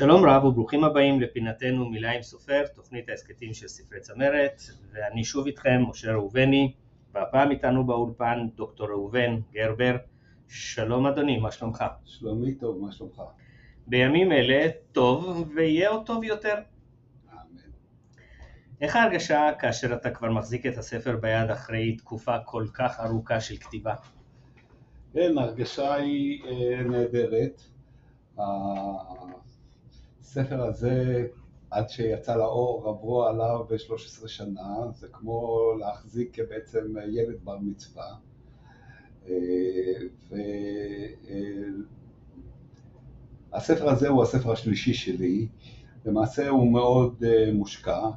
שלום רב וברוכים הבאים לפינתנו מילה עם סופר, תוכנית ההסכתים של ספרי צמרת, ואני שוב איתכם, משה ראובני, והפעם איתנו באולפן דוקטור ראובן גרבר. שלום אדוני, מה שלומך? שלומי טוב, מה שלומך? בימים אלה טוב ויהיה עוד טוב יותר. אמן. איך ההרגשה כאשר אתה כבר מחזיק את הספר ביד אחרי תקופה כל כך ארוכה של כתיבה? כן, ההרגשה היא אה, נהדרת. הספר הזה, עד שיצא לאור, עברו עליו ב-13 שנה, זה כמו להחזיק בעצם ילד בר מצווה. והספר הזה הוא הספר השלישי שלי, למעשה הוא מאוד אה, מושקע.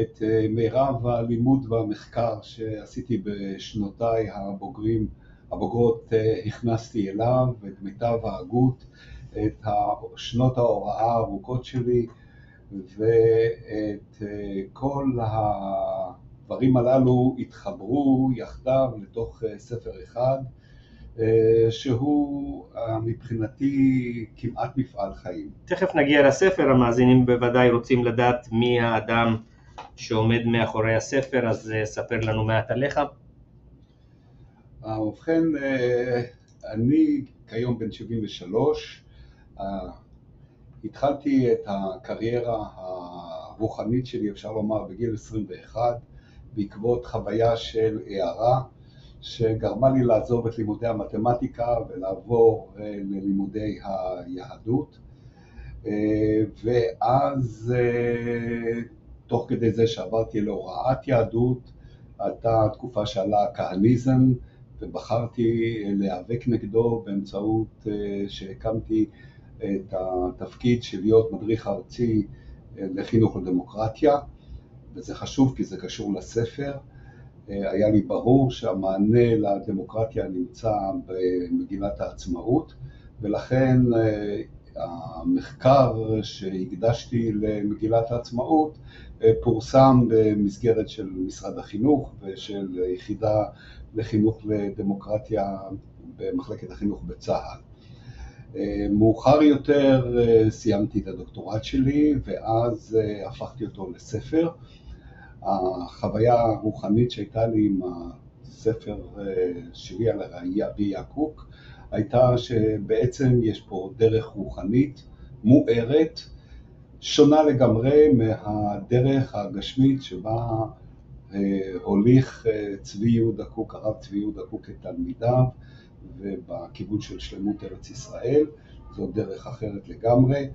את אה, מירב הלימוד והמחקר שעשיתי בשנותיי הבוגרים, הבוגרות אה, הכנסתי אליו, את מיטב ההגות, את שנות ההוראה הארוכות שלי ואת כל הדברים הללו התחברו יחדיו לתוך ספר אחד שהוא מבחינתי כמעט מפעל חיים. תכף נגיע לספר, המאזינים בוודאי רוצים לדעת מי האדם שעומד מאחורי הספר, אז ספר לנו מעט עליך. ובכן, אני כיום בן 73, התחלתי את הקריירה הרוחנית שלי, אפשר לומר, בגיל 21, בעקבות חוויה של הערה שגרמה לי לעזוב את לימודי המתמטיקה ולעבור אה, ללימודי היהדות. אה, ואז אה, תוך כדי זה שעברתי להוראת יהדות, הייתה תקופה שעלה הכהניזם ובחרתי להיאבק נגדו באמצעות שהקמתי את התפקיד של להיות מדריך ארצי לחינוך לדמוקרטיה, וזה חשוב כי זה קשור לספר. היה לי ברור שהמענה לדמוקרטיה נמצא במגילת העצמאות, ולכן המחקר שהקדשתי למגילת העצמאות פורסם במסגרת של משרד החינוך ושל יחידה לחינוך לדמוקרטיה במחלקת החינוך בצה"ל. מאוחר יותר סיימתי את הדוקטורט שלי ואז הפכתי אותו לספר. החוויה הרוחנית שהייתה לי עם הספר שלי על ראייה קוק הייתה שבעצם יש פה דרך רוחנית מוארת, שונה לגמרי מהדרך הגשמית שבה הוליך צבי יהודה קוק, הרב צבי יהודה קוק כתלמידיו ובכיוון של שלמות ארץ ישראל, זו דרך אחרת לגמרי.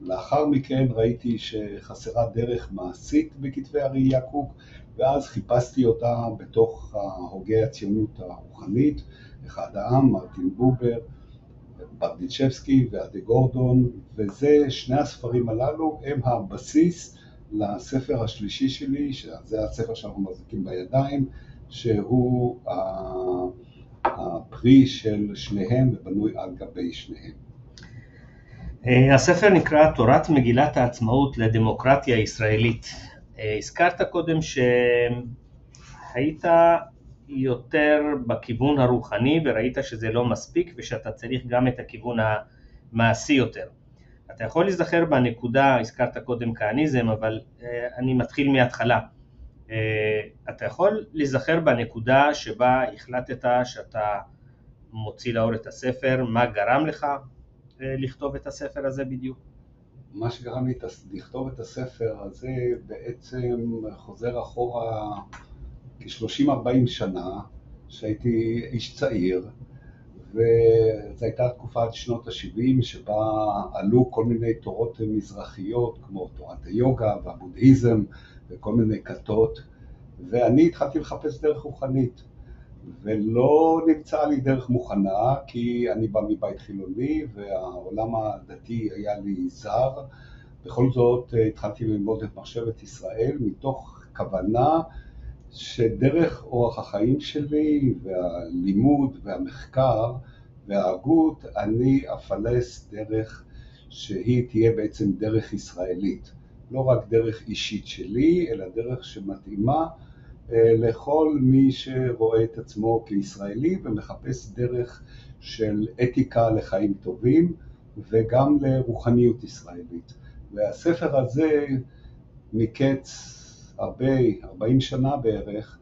ולאחר מכן ראיתי שחסרה דרך מעשית בכתבי הראייה קוק, ואז חיפשתי אותה בתוך הוגי הציונות הרוחנית, אחד העם, מרטין בובר, ברדיצ'בסקי ועדי גורדון, וזה, שני הספרים הללו הם הבסיס לספר השלישי שלי, שזה הספר שאנחנו מחזיקים בידיים, שהוא הפרי של שניהם ובנוי על גבי שניהם. אה, הספר נקרא תורת מגילת העצמאות לדמוקרטיה הישראלית. אה, הזכרת קודם שהיית יותר בכיוון הרוחני וראית שזה לא מספיק ושאתה צריך גם את הכיוון המעשי יותר. אתה יכול להיזכר בנקודה, הזכרת קודם כהניזם, אבל אה, אני מתחיל מההתחלה. אתה יכול להיזכר בנקודה שבה החלטת שאתה מוציא לאור את הספר, מה גרם לך לכתוב את הספר הזה בדיוק? מה שגרם לי לכתוב את הספר הזה בעצם חוזר אחורה כ-30-40 שנה, שהייתי איש צעיר, וזו הייתה תקופת שנות ה-70 שבה עלו כל מיני תורות מזרחיות כמו תורת היוגה והבודהיזם וכל מיני כתות, ואני התחלתי לחפש דרך רוחנית. ולא נמצאה לי דרך מוכנה, כי אני בא מבית חילוני והעולם הדתי היה לי זר. בכל זאת אה, התחלתי ללמוד את מחשבת ישראל מתוך כוונה שדרך אורח החיים שלי והלימוד והמחקר וההגות אני אפלס דרך שהיא תהיה בעצם דרך ישראלית. לא רק דרך אישית שלי, אלא דרך שמתאימה אה, לכל מי שרואה את עצמו כישראלי ומחפש דרך של אתיקה לחיים טובים וגם לרוחניות ישראלית. והספר הזה מקץ הרבה, 40 שנה בערך,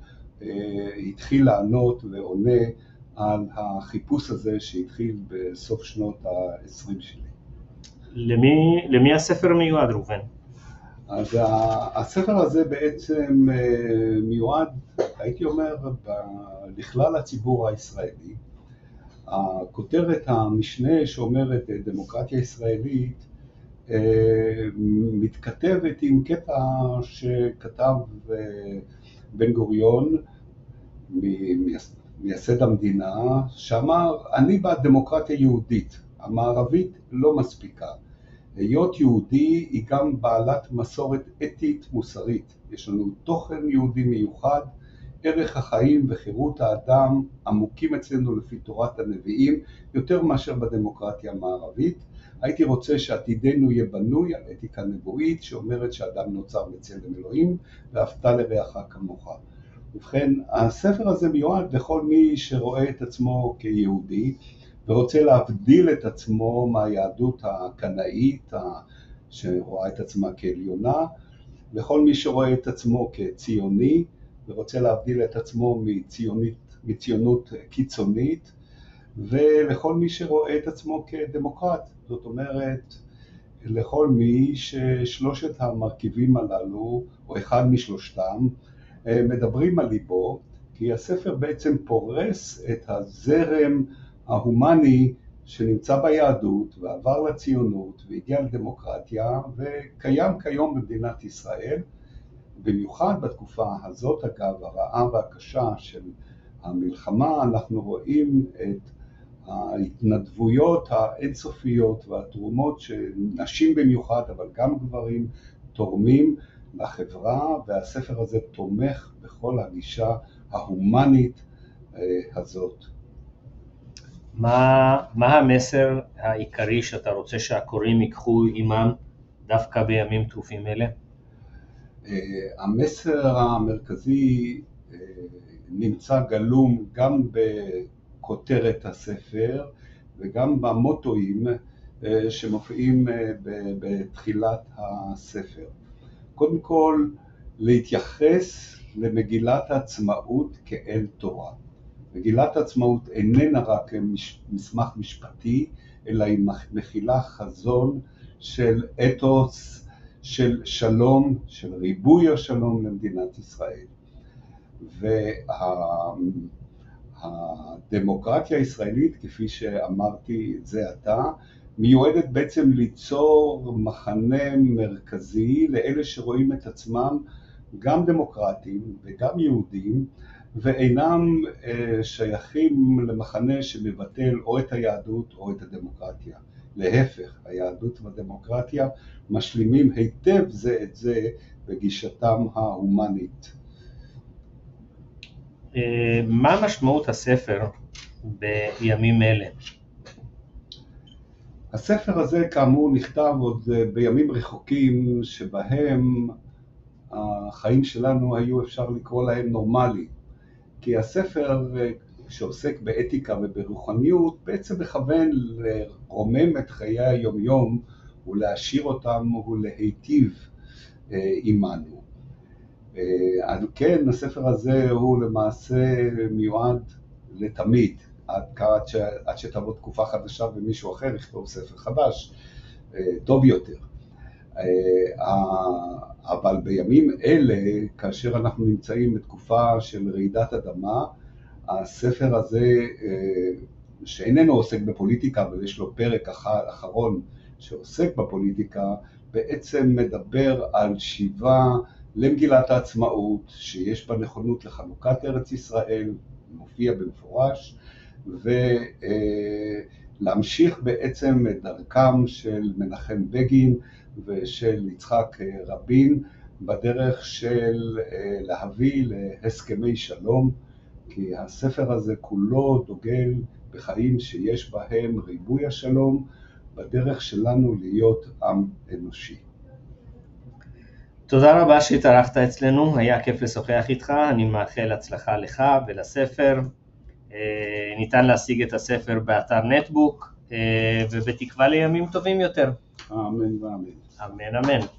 התחיל לענות ועונה על החיפוש הזה שהתחיל בסוף שנות ה-20 שלי. למי, למי הספר מיועד, ראובן? אז הספר הזה בעצם אה, מיועד, הייתי אומר, לכלל הציבור הישראלי. הכותרת המשנה שאומרת אה, דמוקרטיה ישראלית אה, מתכתבת עם קטע שכתב בן גוריון, מייסד המדינה, שאמר, אני בעד דמוקרטיה יהודית, המערבית לא מספיקה. היות יהודי היא גם בעלת מסורת אתית מוסרית. יש לנו תוכן יהודי מיוחד, ערך החיים וחירות האדם עמוקים אצלנו לפי תורת הנביאים, יותר מאשר בדמוקרטיה המערבית. הייתי רוצה שעתידנו יהיה בנוי על אתיקה נבואית שאומרת שאדם נוצר בצלם אלוהים ואהבת לרעך כמוך. ובכן, הספר הזה מיועד לכל מי שרואה את עצמו כיהודי ורוצה להבדיל את עצמו מהיהדות הקנאית שרואה את עצמה כעליונה, לכל מי שרואה את עצמו כציוני ורוצה להבדיל את עצמו מציונית, מציונות קיצונית ולכל מי שרואה את עצמו כדמוקרט, זאת אומרת לכל מי ששלושת המרכיבים הללו, או אחד משלושתם, אה, מדברים על ליבו, כי הספר בעצם פורס את הזרם ההומני שנמצא ביהדות ועבר לציונות והגיע לדמוקרטיה וקיים כיום במדינת ישראל, במיוחד בתקופה הזאת אגב, הרעה והקשה של המלחמה, אנחנו רואים את ההתנדבויות האינסופיות והתרומות שנשים במיוחד, אבל גם גברים, תורמים לחברה, והספר הזה תומך בכל הגישה ההומנית אה, הזאת. מה, מה המסר העיקרי שאתה רוצה שהקוראים ייקחו עימם דווקא בימים טרופים אלה? אה, המסר המרכזי אה, נמצא גלום גם בכותרת הספר וגם במוטואים שמופיעים בתחילת הספר. קודם כל להתייחס למגילת העצמאות כאל תורה. מגילת העצמאות איננה רק מסמך משפטי, אלא היא מכילה חזון של אתוס, של שלום, של ריבוי השלום למדינת ישראל. והדמוקרטיה הישראלית, כפי שאמרתי זה עתה, מיועדת בעצם ליצור מחנה מרכזי לאלה שרואים את עצמם גם דמוקרטים וגם יהודים ואינם אה, שייכים למחנה שמבטל או את היהדות או את הדמוקרטיה. להפך, היהדות והדמוקרטיה משלימים היטב זה את זה בגישתם ההומנית. אה, מה משמעות הספר בימים אלה? הספר הזה כאמור נכתב עוד אה, בימים רחוקים שבהם החיים שלנו היו אפשר לקרוא להם נורמליים, כי הספר אה, שעוסק באתיקה וברוחניות בעצם מכוון לרומם את חיי היומיום ולהשאיר אותם ולהיטיב אה, עמנו. על כן הספר הזה הוא למעשה מיועד לתמיד, עד, עד שתבוא תקופה חדשה ומישהו אחר יכתוב ספר חדש, אה, טוב יותר. אה, אבל בימים אלה, כאשר אנחנו נמצאים בתקופה של רעידת אדמה, הספר הזה, אה, שאיננו עוסק בפוליטיקה, אבל יש לו פרק אחרון שעוסק בפוליטיקה, בעצם מדבר על שיבה למגילת העצמאות, שיש בה נכונות לחלוקת ארץ ישראל, מופיע במפורש, ולהמשיך בעצם את דרכם של מנחם בגין ושל יצחק רבין בדרך של אה, להביא להסכמי שלום, כי הספר הזה כולו דוגל בחיים שיש בהם ריבוי השלום, בדרך שלנו להיות עם אנושי. תודה רבה שהתארחת אצלנו, היה כיף לשוחח איתך, אני מאחל הצלחה לך ולספר. אה, ניתן להשיג את הספר באתר נטבוק, ובתקווה לימים טובים יותר. אמן ואמן. אמן אמן.